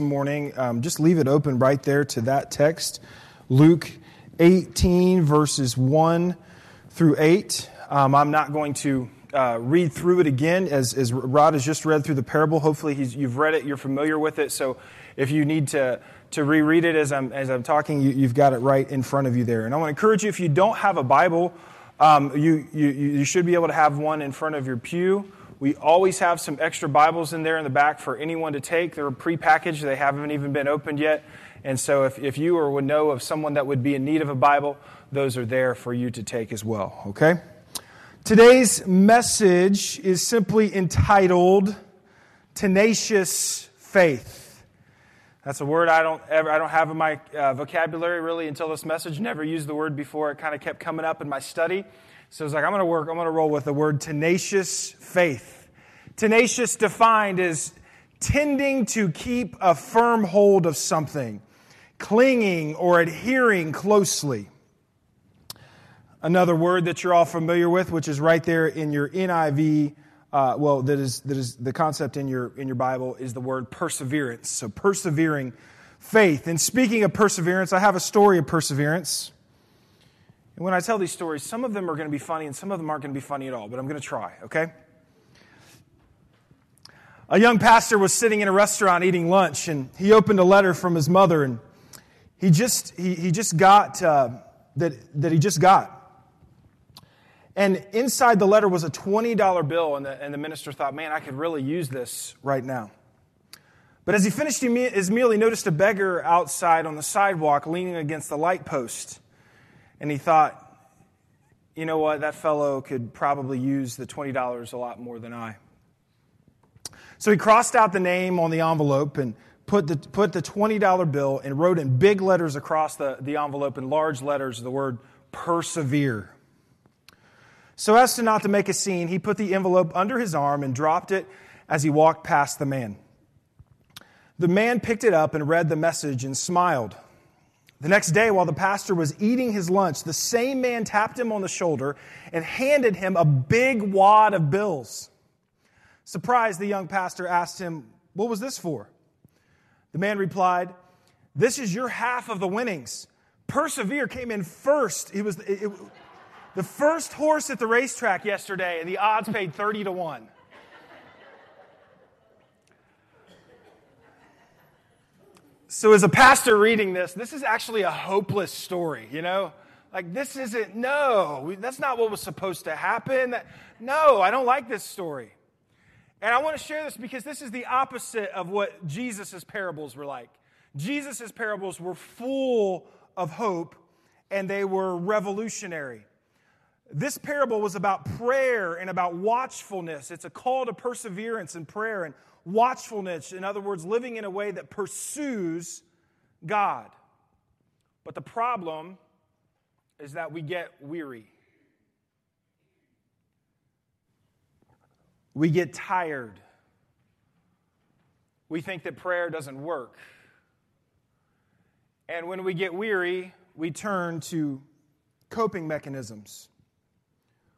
morning, um, just leave it open right there to that text, Luke 18, verses 1 through 8. Um, I'm not going to uh, read through it again as, as Rod has just read through the parable. Hopefully, you've read it, you're familiar with it. So if you need to, to reread it as I'm, as I'm talking, you, have got it right in front of you there. And I want to encourage you if you don't have a Bible, um, you, you, you should be able to have one in front of your pew. We always have some extra Bibles in there in the back for anyone to take. They're prepackaged, they haven't even been opened yet. And so if, if you or would know of someone that would be in need of a Bible, those are there for you to take as well, okay? Today's message is simply entitled Tenacious Faith. That's a word I don't ever I don't have in my uh, vocabulary really until this message. Never used the word before. It kind of kept coming up in my study. So it's like, I'm going to work, I'm going to roll with the word tenacious faith. Tenacious defined as tending to keep a firm hold of something, clinging or adhering closely. Another word that you're all familiar with, which is right there in your NIV, uh, well, that is, that is the concept in your, in your Bible, is the word perseverance. So persevering faith. And speaking of perseverance, I have a story of perseverance. And when I tell these stories, some of them are going to be funny and some of them aren't going to be funny at all, but I'm going to try, okay? A young pastor was sitting in a restaurant eating lunch and he opened a letter from his mother and he just, he, he just got, uh, that, that he just got. And inside the letter was a $20 bill, and the, and the minister thought, man, I could really use this right now. But as he finished his meal, he noticed a beggar outside on the sidewalk leaning against the light post. And he thought, you know what, that fellow could probably use the $20 a lot more than I. So he crossed out the name on the envelope and put the, put the $20 bill and wrote in big letters across the, the envelope in large letters the word persevere. So, as to not to make a scene, he put the envelope under his arm and dropped it as he walked past the man. The man picked it up and read the message and smiled. The next day, while the pastor was eating his lunch, the same man tapped him on the shoulder and handed him a big wad of bills. Surprised, the young pastor asked him, What was this for? The man replied, This is your half of the winnings. Persevere came in first. It was it, it, the first horse at the racetrack yesterday, and the odds paid 30 to 1. So, as a pastor reading this, this is actually a hopeless story, you know? Like, this isn't, no, that's not what was supposed to happen. No, I don't like this story. And I want to share this because this is the opposite of what Jesus' parables were like. Jesus' parables were full of hope and they were revolutionary. This parable was about prayer and about watchfulness. It's a call to perseverance and prayer and watchfulness. In other words, living in a way that pursues God. But the problem is that we get weary. We get tired. We think that prayer doesn't work. And when we get weary, we turn to coping mechanisms.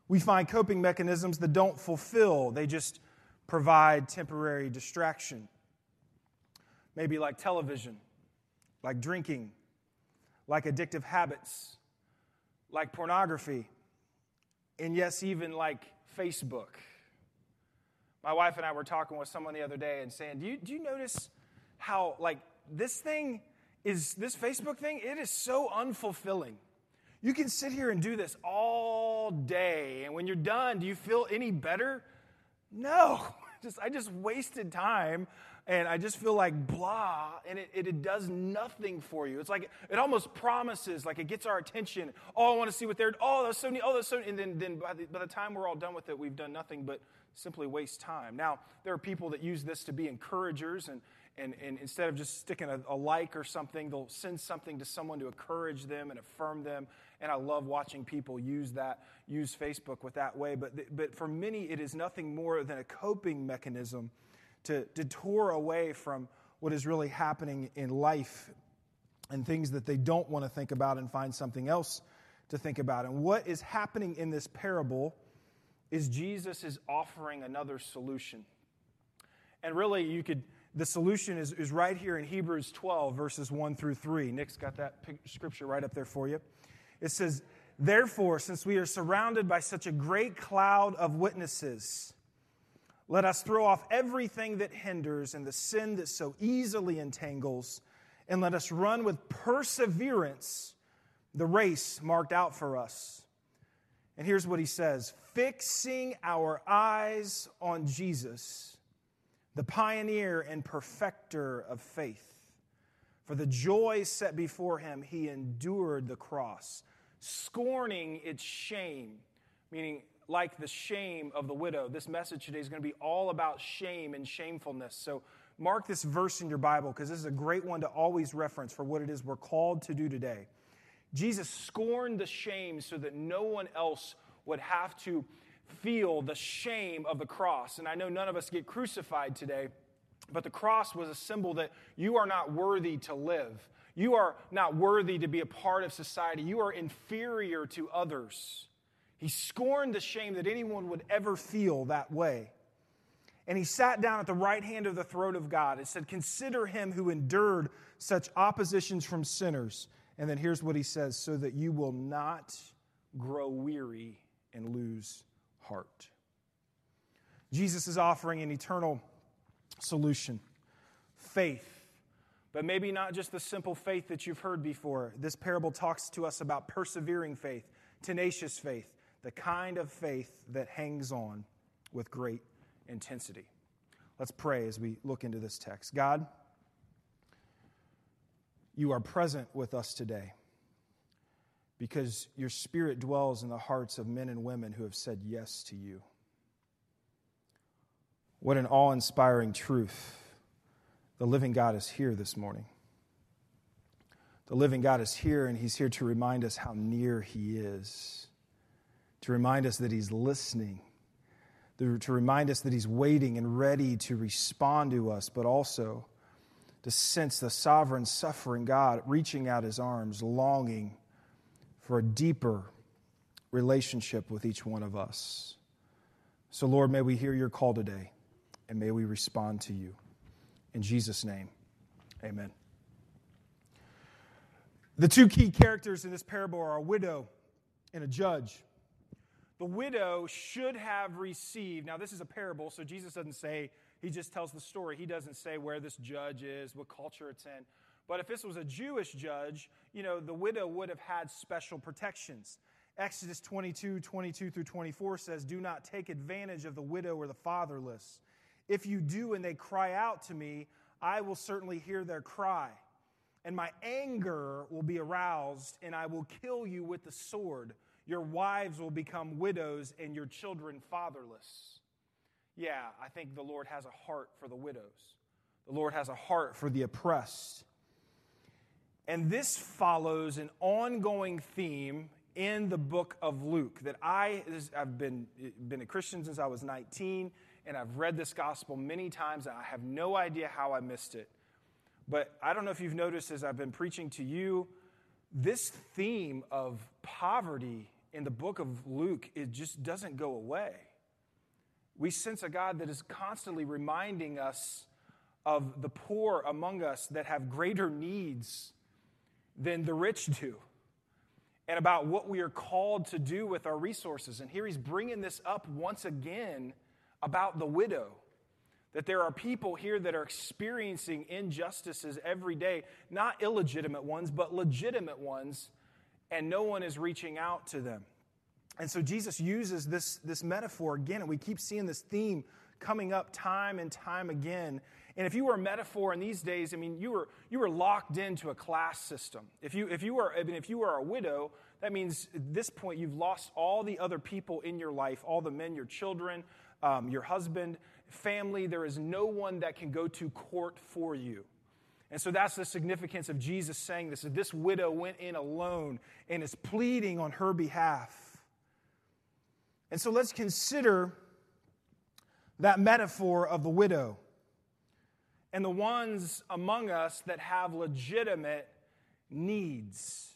We find coping mechanisms that don't fulfill, they just provide temporary distraction. Maybe like television, like drinking, like addictive habits, like pornography, and yes, even like Facebook. My wife and I were talking with someone the other day and saying, Do you, do you notice how, like, this thing is, this Facebook thing, it is so unfulfilling. You can sit here and do this all day, and when you're done, do you feel any better? No. Just, I just wasted time and I just feel like blah, and it, it, it, does nothing for you. It's like it almost promises, like it gets our attention. Oh, I want to see what they're. Oh, that's so neat. Oh, that's so. And then, then by the, by the time we're all done with it, we've done nothing but simply waste time. Now, there are people that use this to be encouragers, and and, and instead of just sticking a, a like or something, they'll send something to someone to encourage them and affirm them. And I love watching people use that, use Facebook with that way. But, but for many, it is nothing more than a coping mechanism to detour away from what is really happening in life and things that they don't want to think about and find something else to think about. And what is happening in this parable is Jesus is offering another solution. And really, you could The solution is, is right here in Hebrews 12, verses 1 through 3. Nick's got that scripture right up there for you. It says, Therefore, since we are surrounded by such a great cloud of witnesses, let us throw off everything that hinders and the sin that so easily entangles, and let us run with perseverance the race marked out for us. And here's what he says fixing our eyes on Jesus, the pioneer and perfecter of faith. For the joy set before him, he endured the cross, scorning its shame, meaning like the shame of the widow. This message today is going to be all about shame and shamefulness. So mark this verse in your Bible because this is a great one to always reference for what it is we're called to do today. Jesus scorned the shame so that no one else would have to feel the shame of the cross. And I know none of us get crucified today, but the cross was a symbol that you are not worthy to live. You are not worthy to be a part of society. You are inferior to others. He scorned the shame that anyone would ever feel that way. And he sat down at the right hand of the throne of God and said, Consider him who endured such oppositions from sinners. And then here's what he says so that you will not grow weary and lose heart. Jesus is offering an eternal solution faith. But maybe not just the simple faith that you've heard before. This parable talks to us about persevering faith, tenacious faith, the kind of faith that hangs on with great intensity. Let's pray as we look into this text. God, you are present with us today because your spirit dwells in the hearts of men and women who have said yes to you. What an awe inspiring truth. The living God is here this morning. The living God is here, and He's here to remind us how near He is to remind us that He's listening, to remind us that He's waiting and ready to respond to us, but also to sense the sovereign, suffering God reaching out His arms, longing for a deeper relationship with each one of us. So, Lord, may we hear your call today and may we respond to you. In Jesus' name, amen. The two key characters in this parable are a widow and a judge the widow should have received. Now, this is a parable, so Jesus doesn't say, he just tells the story. He doesn't say where this judge is, what culture it's in. But if this was a Jewish judge, you know, the widow would have had special protections. Exodus 22, 22 through 24 says, Do not take advantage of the widow or the fatherless. If you do and they cry out to me, I will certainly hear their cry. And my anger will be aroused, and I will kill you with the sword. Your wives will become widows and your children fatherless. Yeah, I think the Lord has a heart for the widows. The Lord has a heart for the oppressed. And this follows an ongoing theme in the book of Luke that I, I've been, been a Christian since I was 19, and I've read this gospel many times, and I have no idea how I missed it. But I don't know if you've noticed as I've been preaching to you, this theme of poverty in the book of Luke, it just doesn't go away. We sense a God that is constantly reminding us of the poor among us that have greater needs than the rich do, and about what we are called to do with our resources. And here he's bringing this up once again about the widow. That there are people here that are experiencing injustices every day, not illegitimate ones, but legitimate ones and no one is reaching out to them. And so Jesus uses this, this metaphor again, and we keep seeing this theme coming up time and time again. And if you were a metaphor in these days, I mean, you were, you were locked into a class system. If you, if, you were, I mean, if you were a widow, that means at this point you've lost all the other people in your life, all the men, your children, um, your husband, family. There is no one that can go to court for you. And so that's the significance of Jesus saying this. That this widow went in alone and is pleading on her behalf. And so let's consider that metaphor of the widow and the ones among us that have legitimate needs.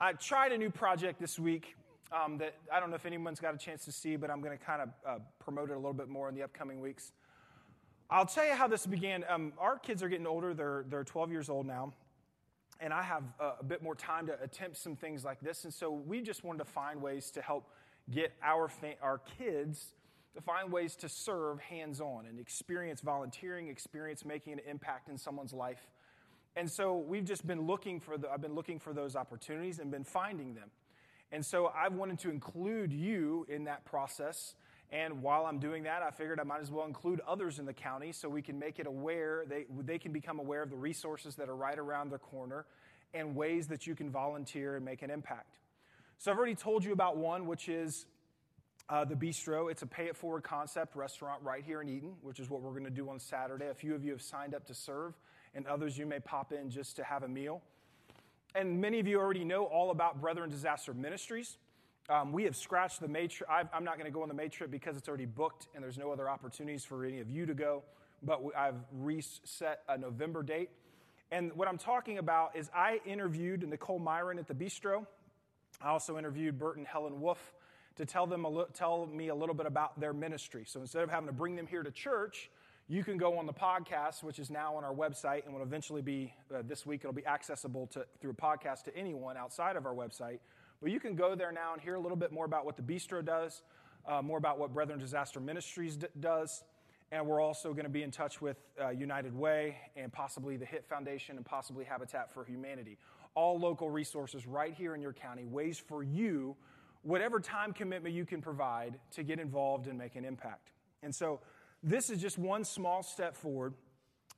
I tried a new project this week um, that I don't know if anyone's got a chance to see, but I'm going to kind of uh, promote it a little bit more in the upcoming weeks. I'll tell you how this began. Um, our kids are getting older, they're, they're 12 years old now. And I have a, a bit more time to attempt some things like this. And so we just wanted to find ways to help get our, fa- our kids to find ways to serve hands on and experience volunteering, experience making an impact in someone's life. And so we've just been looking for the, I've been looking for those opportunities and been finding them. And so I've wanted to include you in that process. And while I'm doing that, I figured I might as well include others in the county so we can make it aware, they, they can become aware of the resources that are right around their corner and ways that you can volunteer and make an impact. So I've already told you about one, which is uh, the Bistro. It's a pay it forward concept restaurant right here in Eden, which is what we're going to do on Saturday. A few of you have signed up to serve, and others you may pop in just to have a meal. And many of you already know all about Brethren Disaster Ministries. Um, we have scratched the May trip. I'm not going to go on the May trip because it's already booked and there's no other opportunities for any of you to go. But I've reset a November date. And what I'm talking about is I interviewed Nicole Myron at the Bistro. I also interviewed Bert and Helen Wolf to tell, them li- tell me a little bit about their ministry. So instead of having to bring them here to church, you can go on the podcast, which is now on our website and will eventually be uh, this week. It'll be accessible to, through a podcast to anyone outside of our website. But you can go there now and hear a little bit more about what the Bistro does, uh, more about what Brethren Disaster Ministries d- does. And we're also going to be in touch with uh, United Way and possibly the HIT Foundation and possibly Habitat for Humanity. All local resources right here in your county, ways for you, whatever time commitment you can provide to get involved and make an impact. And so this is just one small step forward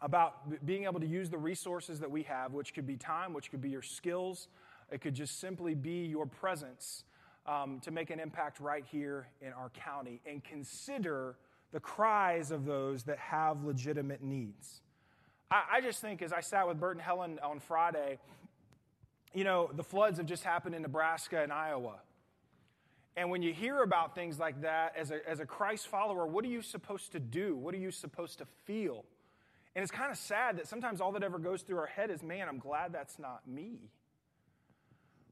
about being able to use the resources that we have, which could be time, which could be your skills, it could just simply be your presence um, to make an impact right here in our county and consider the cries of those that have legitimate needs. I, I just think as I sat with Bert and Helen on Friday, you know, the floods have just happened in Nebraska and Iowa. And when you hear about things like that, as a, as a Christ follower, what are you supposed to do? What are you supposed to feel? And it's kind of sad that sometimes all that ever goes through our head is, man, I'm glad that's not me.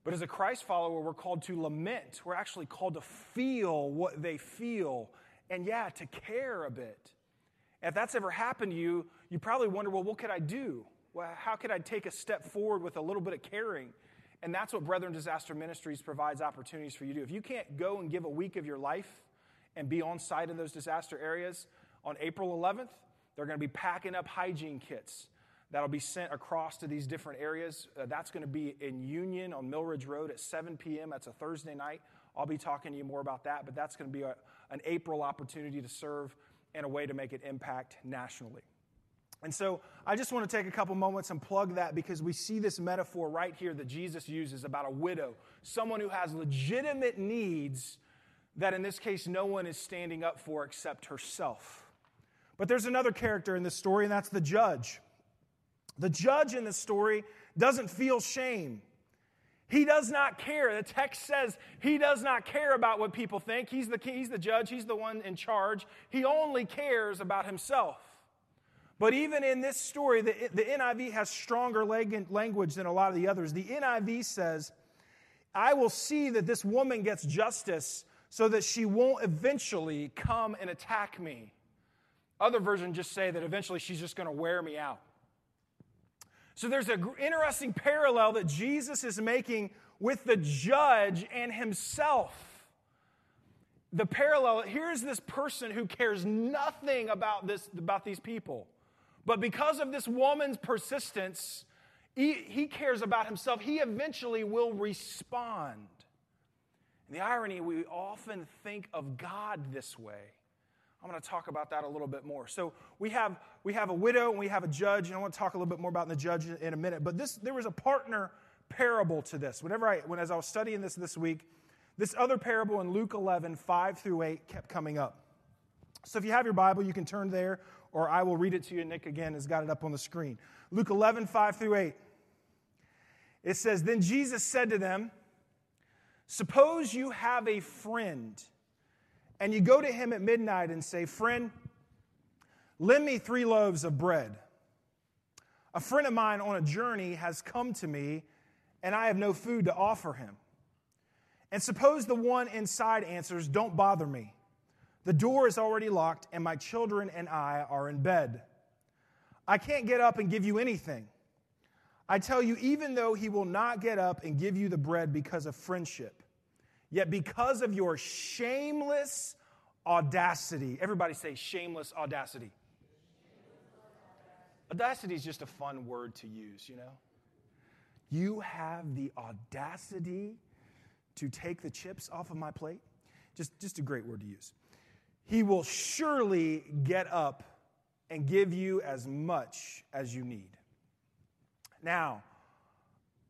But as a Christ follower, we're called to lament. We're actually called to feel what they feel and, yeah, to care a bit. if that's ever happened to you, you probably wonder, well, what could I do? Well, how could I take a step forward with a little bit of caring? And that's what Brethren Disaster Ministries provides opportunities for you to do. If you can't go and give a week of your life and be on site in those disaster areas, on April 11th, they're going to be packing up hygiene kits that'll be sent across to these different areas. Uh, that's going to be in Union on Millridge Road at 7 p.m. That's a Thursday night. I'll be talking to you more about that, but that's going to be a, an April opportunity to serve and a way to make an impact nationally. And so I just want to take a couple moments and plug that because we see this metaphor right here that Jesus uses about a widow, someone who has legitimate needs that in this case no one is standing up for except herself. But there's another character in this story, and that's the judge. The judge in this story doesn't feel shame. He does not care. The text says he does not care about what people think. He's the, he's the judge, he's the one in charge. He only cares about himself. But even in this story, the, the NIV has stronger language than a lot of the others. The NIV says, I will see that this woman gets justice so that she won't eventually come and attack me. Other versions just say that eventually she's just going to wear me out. So there's an interesting parallel that Jesus is making with the judge and himself. The parallel here's this person who cares nothing about, this, about these people. But because of this woman's persistence, he, he cares about himself. He eventually will respond. And the irony, we often think of God this way. I'm going to talk about that a little bit more. So we have we have a widow and we have a judge, and I want to talk a little bit more about the judge in a minute. But this there was a partner parable to this. Whenever I when as I was studying this this week, this other parable in Luke 11, 5 through 8 kept coming up. So if you have your Bible, you can turn there, or I will read it to you. Nick again has got it up on the screen. Luke 11, 5 through 8. It says, Then Jesus said to them, Suppose you have a friend and you go to him at midnight and say, Friend, lend me three loaves of bread. A friend of mine on a journey has come to me, and I have no food to offer him. And suppose the one inside answers, Don't bother me. The door is already locked, and my children and I are in bed. I can't get up and give you anything. I tell you, even though he will not get up and give you the bread because of friendship, yet because of your shameless audacity, everybody say shameless audacity. Audacity is just a fun word to use, you know? You have the audacity to take the chips off of my plate. Just, just a great word to use. He will surely get up and give you as much as you need. Now,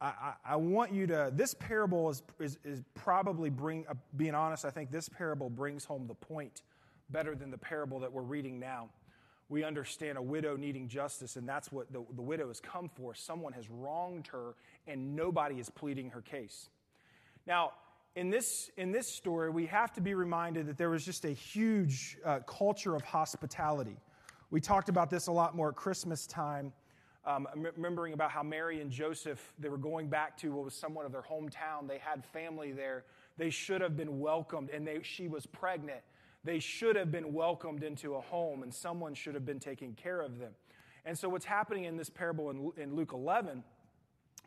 I, I, want you to, this parable is, is, is probably bring, uh, being honest, I think this parable brings home the point better than the parable that we're reading now. We understand a widow needing justice, and that's what the, the widow has come for. Someone has wronged her, and nobody is pleading her case. Now, in this, in this story, we have to be reminded that there was just a huge uh, culture of hospitality. We talked about this a lot more at Christmas time, um, remembering about how Mary and Joseph, they were going back to what was somewhat of their hometown. They had family there. They should have been welcomed, and they, she was pregnant. They should have been welcomed into a home, and someone should have been taking care of them. And so, what's happening in this parable in, in Luke 11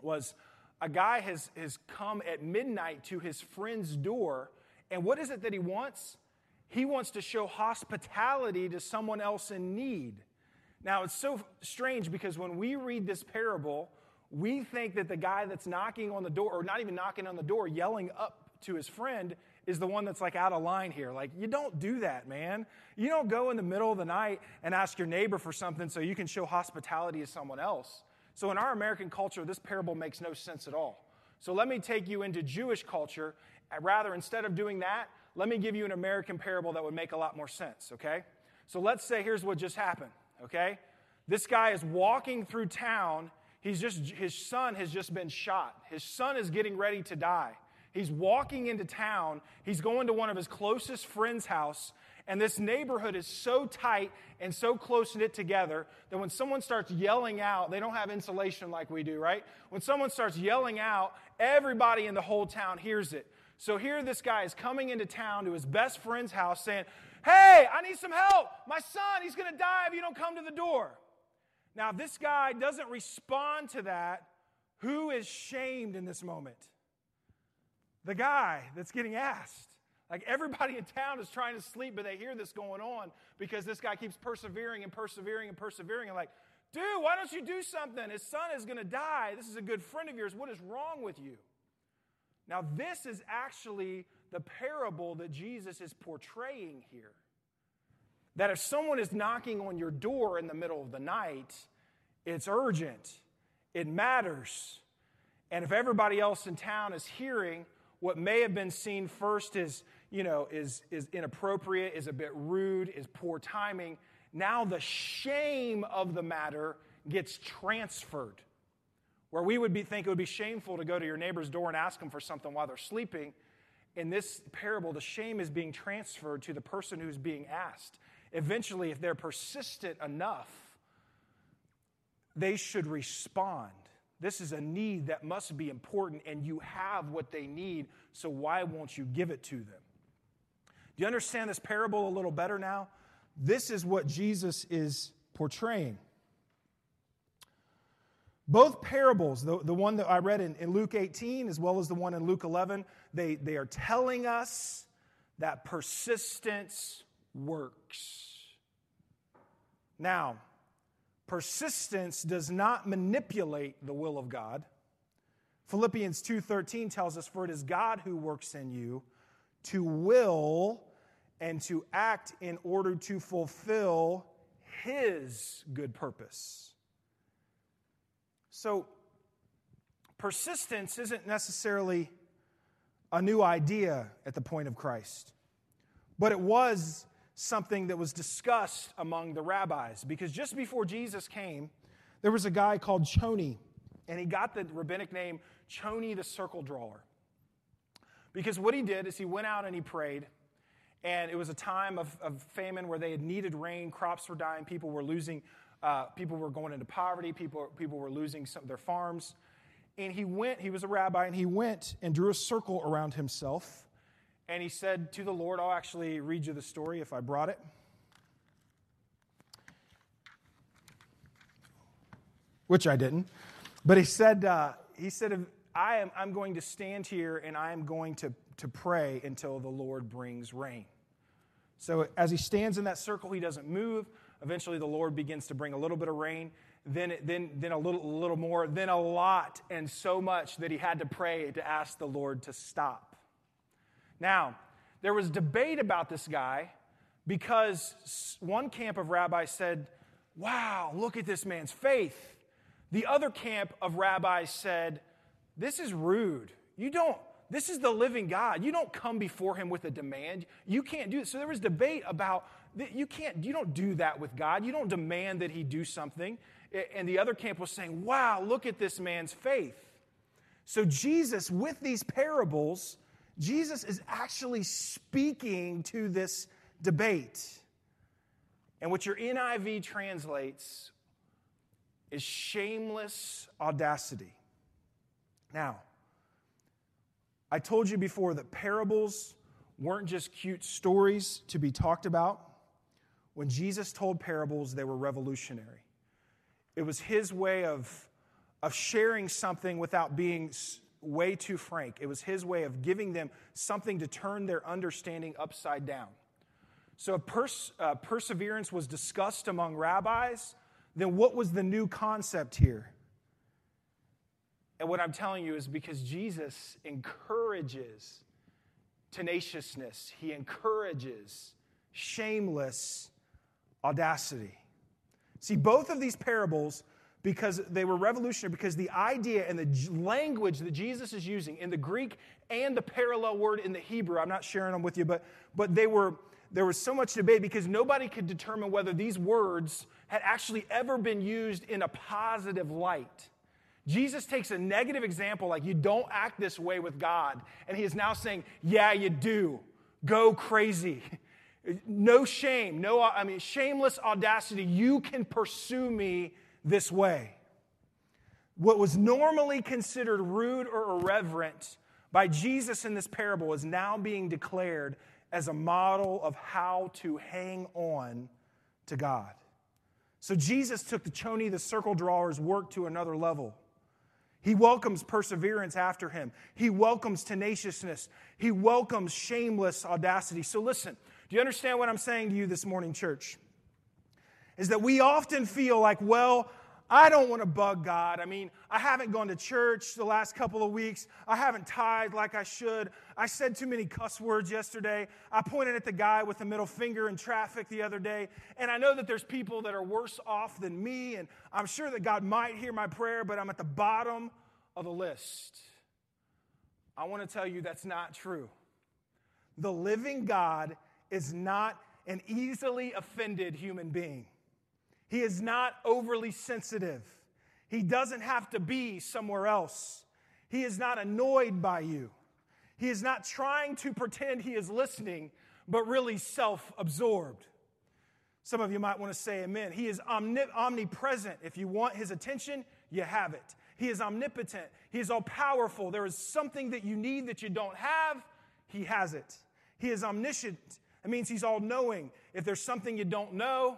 was a guy has, has come at midnight to his friend's door, and what is it that he wants? He wants to show hospitality to someone else in need. Now, it's so strange because when we read this parable, we think that the guy that's knocking on the door, or not even knocking on the door, yelling up to his friend, is the one that's like out of line here. Like, you don't do that, man. You don't go in the middle of the night and ask your neighbor for something so you can show hospitality to someone else. So, in our American culture, this parable makes no sense at all. So, let me take you into Jewish culture. Rather, instead of doing that, let me give you an American parable that would make a lot more sense, okay? So let's say here's what just happened, okay? This guy is walking through town. He's just, his son has just been shot. His son is getting ready to die. He's walking into town. He's going to one of his closest friends' house. And this neighborhood is so tight and so close knit together that when someone starts yelling out, they don't have insulation like we do, right? When someone starts yelling out, everybody in the whole town hears it. So here this guy is coming into town to his best friend's house saying, Hey, I need some help. My son, he's going to die if you don't come to the door. Now, if this guy doesn't respond to that, who is shamed in this moment? The guy that's getting asked. Like everybody in town is trying to sleep, but they hear this going on because this guy keeps persevering and persevering and persevering. And like, dude, why don't you do something? His son is going to die. This is a good friend of yours. What is wrong with you? Now, this is actually the parable that Jesus is portraying here. That if someone is knocking on your door in the middle of the night, it's urgent, it matters. And if everybody else in town is hearing what may have been seen first as, you know, is, is inappropriate, is a bit rude, is poor timing, now the shame of the matter gets transferred where we would be, think it would be shameful to go to your neighbor's door and ask them for something while they're sleeping, in this parable, the shame is being transferred to the person who's being asked. Eventually, if they're persistent enough, they should respond. This is a need that must be important, and you have what they need, so why won't you give it to them? Do you understand this parable a little better now? This is what Jesus is portraying. Both parables, the, the one that I read in, in Luke 18 as well as the one in Luke 11, they, they are telling us that persistence works. Now, persistence does not manipulate the will of God. Philippians 2:13 tells us for it is God who works in you to will and to act in order to fulfill his good purpose. So, persistence isn't necessarily a new idea at the point of Christ, but it was something that was discussed among the rabbis because just before Jesus came, there was a guy called Choni, and he got the rabbinic name Choni the circle drawer. Because what he did is he went out and he prayed, and it was a time of, of famine where they had needed rain, crops were dying, people were losing uh, people were going into poverty. People, people were losing some, their farms. And he went, he was a rabbi, and he went and drew a circle around himself. And he said to the Lord, I'll actually read you the story if I brought it. Which I didn't. But he said, uh, he said, I am, I'm going to stand here and I am going to, to pray until the Lord brings rain. So as he stands in that circle, he doesn't move. Eventually, the Lord begins to bring a little bit of rain, then, then, then a, little, a little more, then a lot, and so much that he had to pray to ask the Lord to stop. Now, there was debate about this guy because one camp of rabbis said, Wow, look at this man's faith. The other camp of rabbis said, This is rude. You don't, this is the living God. You don't come before him with a demand. You can't do it. So there was debate about you can't, you don't do that with God. You don't demand that he do something. And the other camp was saying, Wow, look at this man's faith. So Jesus, with these parables, Jesus is actually speaking to this debate. And what your NIV translates is shameless audacity. Now, I told you before that parables weren't just cute stories to be talked about. When Jesus told parables, they were revolutionary. It was his way of, of sharing something without being way too frank. It was his way of giving them something to turn their understanding upside down. So, if pers- uh, perseverance was discussed among rabbis, then what was the new concept here? And what I'm telling you is because Jesus encourages tenaciousness, he encourages shameless audacity. See, both of these parables, because they were revolutionary, because the idea and the language that Jesus is using in the Greek and the parallel word in the Hebrew, I'm not sharing them with you, but, but they were, there was so much debate because nobody could determine whether these words had actually ever been used in a positive light. Jesus takes a negative example, like you don't act this way with God, and he is now saying, Yeah, you do. Go crazy. No shame, no, I mean, shameless audacity. You can pursue me this way. What was normally considered rude or irreverent by Jesus in this parable is now being declared as a model of how to hang on to God. So Jesus took the choni, the circle drawer's work to another level. He welcomes perseverance after him. He welcomes tenaciousness. He welcomes shameless audacity. So, listen, do you understand what I'm saying to you this morning, church? Is that we often feel like, well, I don't want to bug God. I mean, I haven't gone to church the last couple of weeks. I haven't tithed like I should. I said too many cuss words yesterday. I pointed at the guy with the middle finger in traffic the other day. And I know that there's people that are worse off than me. And I'm sure that God might hear my prayer, but I'm at the bottom of the list. I want to tell you that's not true. The living God is not an easily offended human being. He is not overly sensitive. He doesn't have to be somewhere else. He is not annoyed by you. He is not trying to pretend he is listening, but really self absorbed. Some of you might want to say amen. He is omnipresent. If you want his attention, you have it. He is omnipotent. He is all powerful. There is something that you need that you don't have, he has it. He is omniscient. It means he's all knowing. If there's something you don't know,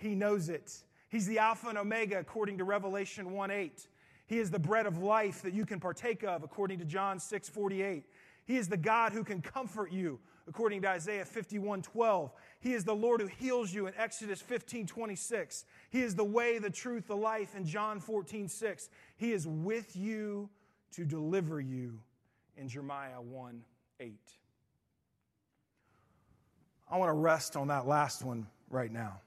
he knows it. He's the Alpha and Omega, according to Revelation 1 8. He is the bread of life that you can partake of, according to John 6 48. He is the God who can comfort you, according to Isaiah 51 12. He is the Lord who heals you in Exodus 15 26. He is the way, the truth, the life in John 14 6. He is with you to deliver you in Jeremiah 1 8. I want to rest on that last one right now.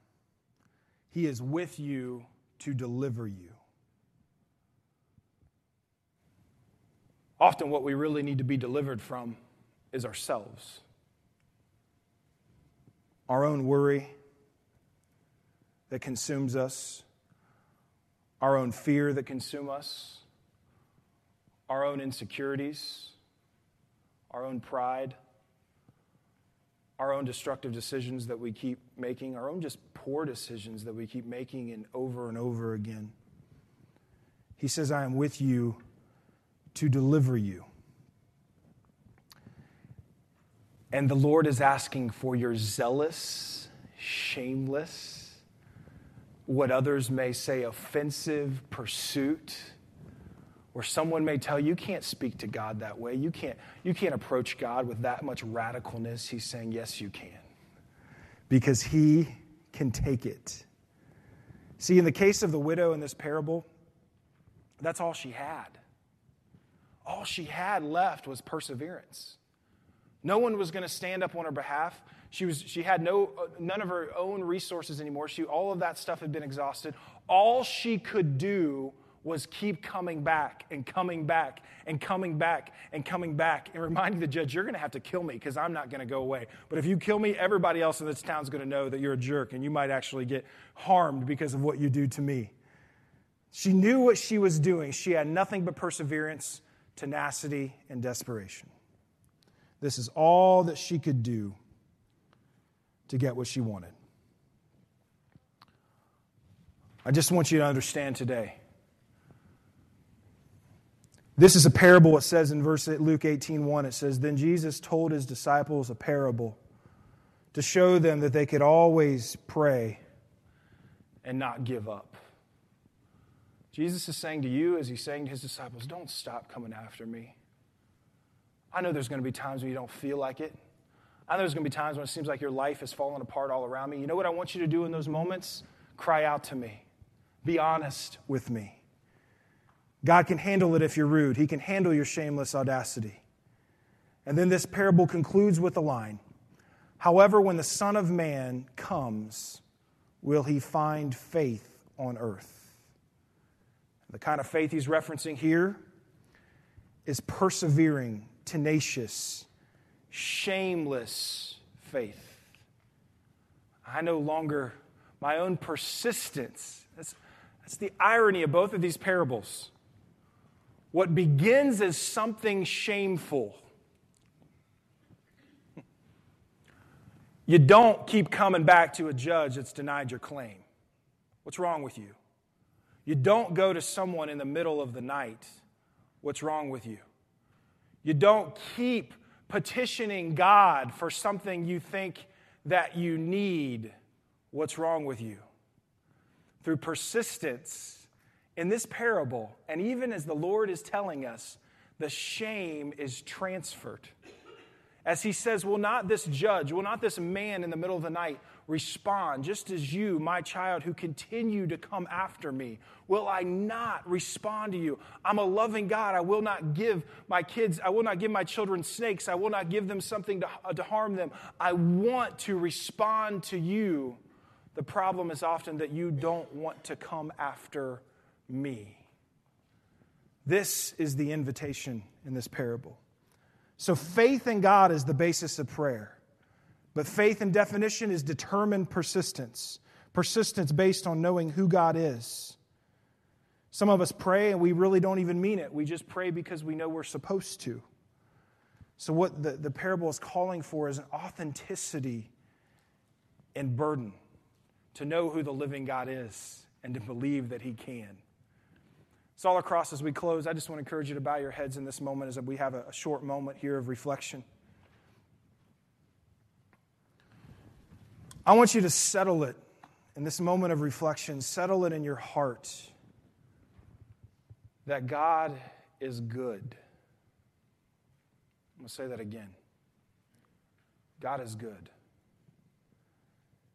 He is with you to deliver you. Often, what we really need to be delivered from is ourselves our own worry that consumes us, our own fear that consumes us, our own insecurities, our own pride our own destructive decisions that we keep making, our own just poor decisions that we keep making and over and over again. He says, I am with you to deliver you. And the Lord is asking for your zealous, shameless, what others may say offensive pursuit where someone may tell you you can't speak to God that way. You can't, you can't approach God with that much radicalness. He's saying, Yes, you can. Because He can take it. See, in the case of the widow in this parable, that's all she had. All she had left was perseverance. No one was going to stand up on her behalf. She, was, she had no, none of her own resources anymore. She, all of that stuff had been exhausted. All she could do was keep coming back and coming back and coming back and coming back and reminding the judge, you're going to have to kill me because I'm not going to go away. But if you kill me, everybody else in this town is going to know that you're a jerk and you might actually get harmed because of what you do to me. She knew what she was doing. She had nothing but perseverance, tenacity, and desperation. This is all that she could do to get what she wanted. I just want you to understand today this is a parable, it says in verse Luke 18 1. It says, Then Jesus told his disciples a parable to show them that they could always pray and not give up. Jesus is saying to you, as he's saying to his disciples, Don't stop coming after me. I know there's going to be times when you don't feel like it. I know there's going to be times when it seems like your life is falling apart all around me. You know what I want you to do in those moments? Cry out to me. Be honest with me. God can handle it if you're rude, He can handle your shameless audacity. And then this parable concludes with a line However, when the Son of Man comes, will he find faith on earth? The kind of faith he's referencing here is persevering, tenacious, shameless faith. I no longer, my own persistence. That's, that's the irony of both of these parables. What begins as something shameful, you don't keep coming back to a judge that's denied your claim. What's wrong with you? You don't go to someone in the middle of the night. What's wrong with you? You don't keep petitioning God for something you think that you need. What's wrong with you? Through persistence, in this parable, and even as the Lord is telling us, the shame is transferred. As he says, Will not this judge, will not this man in the middle of the night respond, just as you, my child, who continue to come after me? Will I not respond to you? I'm a loving God. I will not give my kids, I will not give my children snakes. I will not give them something to, uh, to harm them. I want to respond to you. The problem is often that you don't want to come after me. This is the invitation in this parable. So, faith in God is the basis of prayer. But faith, in definition, is determined persistence. Persistence based on knowing who God is. Some of us pray and we really don't even mean it. We just pray because we know we're supposed to. So, what the, the parable is calling for is an authenticity and burden to know who the living God is and to believe that He can. It's all across as we close. I just want to encourage you to bow your heads in this moment as we have a, a short moment here of reflection. I want you to settle it in this moment of reflection, settle it in your heart that God is good. I'm going to say that again. God is good.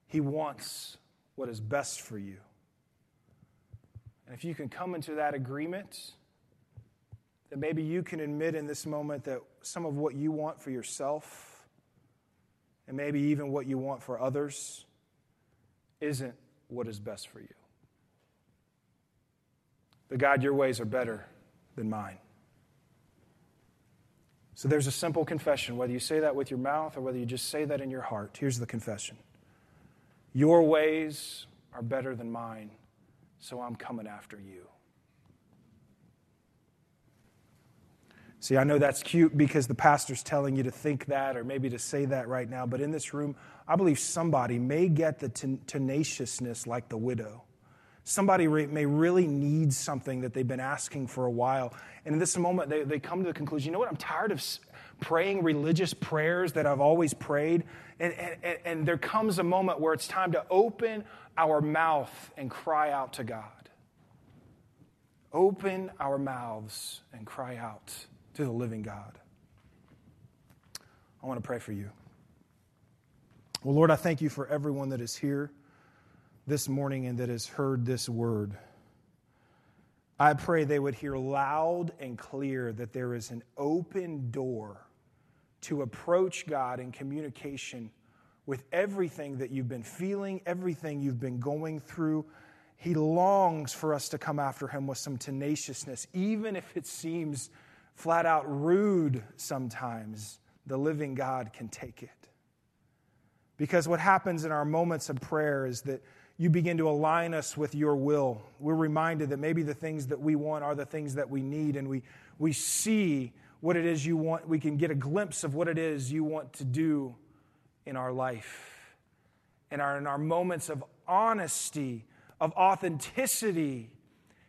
He wants what is best for you. And if you can come into that agreement, then maybe you can admit in this moment that some of what you want for yourself, and maybe even what you want for others, isn't what is best for you. But God, your ways are better than mine. So there's a simple confession, whether you say that with your mouth or whether you just say that in your heart. Here's the confession Your ways are better than mine so I'm coming after you. See, I know that's cute because the pastor's telling you to think that or maybe to say that right now, but in this room, I believe somebody may get the tenaciousness like the widow. Somebody may really need something that they've been asking for a while. And in this moment, they, they come to the conclusion you know what? I'm tired of praying religious prayers that I've always prayed. And, and, and there comes a moment where it's time to open our mouth and cry out to God. Open our mouths and cry out to the living God. I want to pray for you. Well, Lord, I thank you for everyone that is here this morning and that has heard this word. I pray they would hear loud and clear that there is an open door to approach God in communication with everything that you've been feeling, everything you've been going through. He longs for us to come after him with some tenaciousness, even if it seems flat out rude sometimes. The living God can take it. Because what happens in our moments of prayer is that you begin to align us with your will. We're reminded that maybe the things that we want are the things that we need, and we, we see what it is you want. We can get a glimpse of what it is you want to do in our life. In our, in our moments of honesty, of authenticity,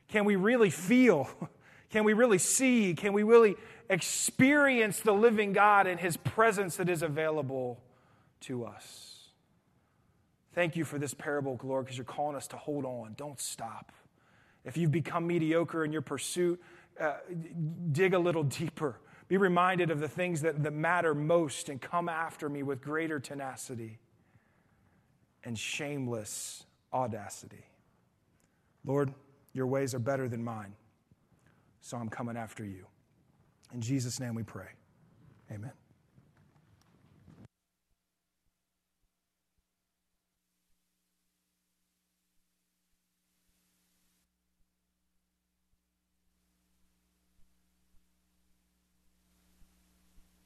can we really feel? Can we really see? Can we really experience the living God and His presence that is available to us? Thank you for this parable, Lord, because you're calling us to hold on. Don't stop. If you've become mediocre in your pursuit, uh, dig a little deeper. Be reminded of the things that, that matter most and come after me with greater tenacity and shameless audacity. Lord, your ways are better than mine, so I'm coming after you. In Jesus' name we pray. Amen.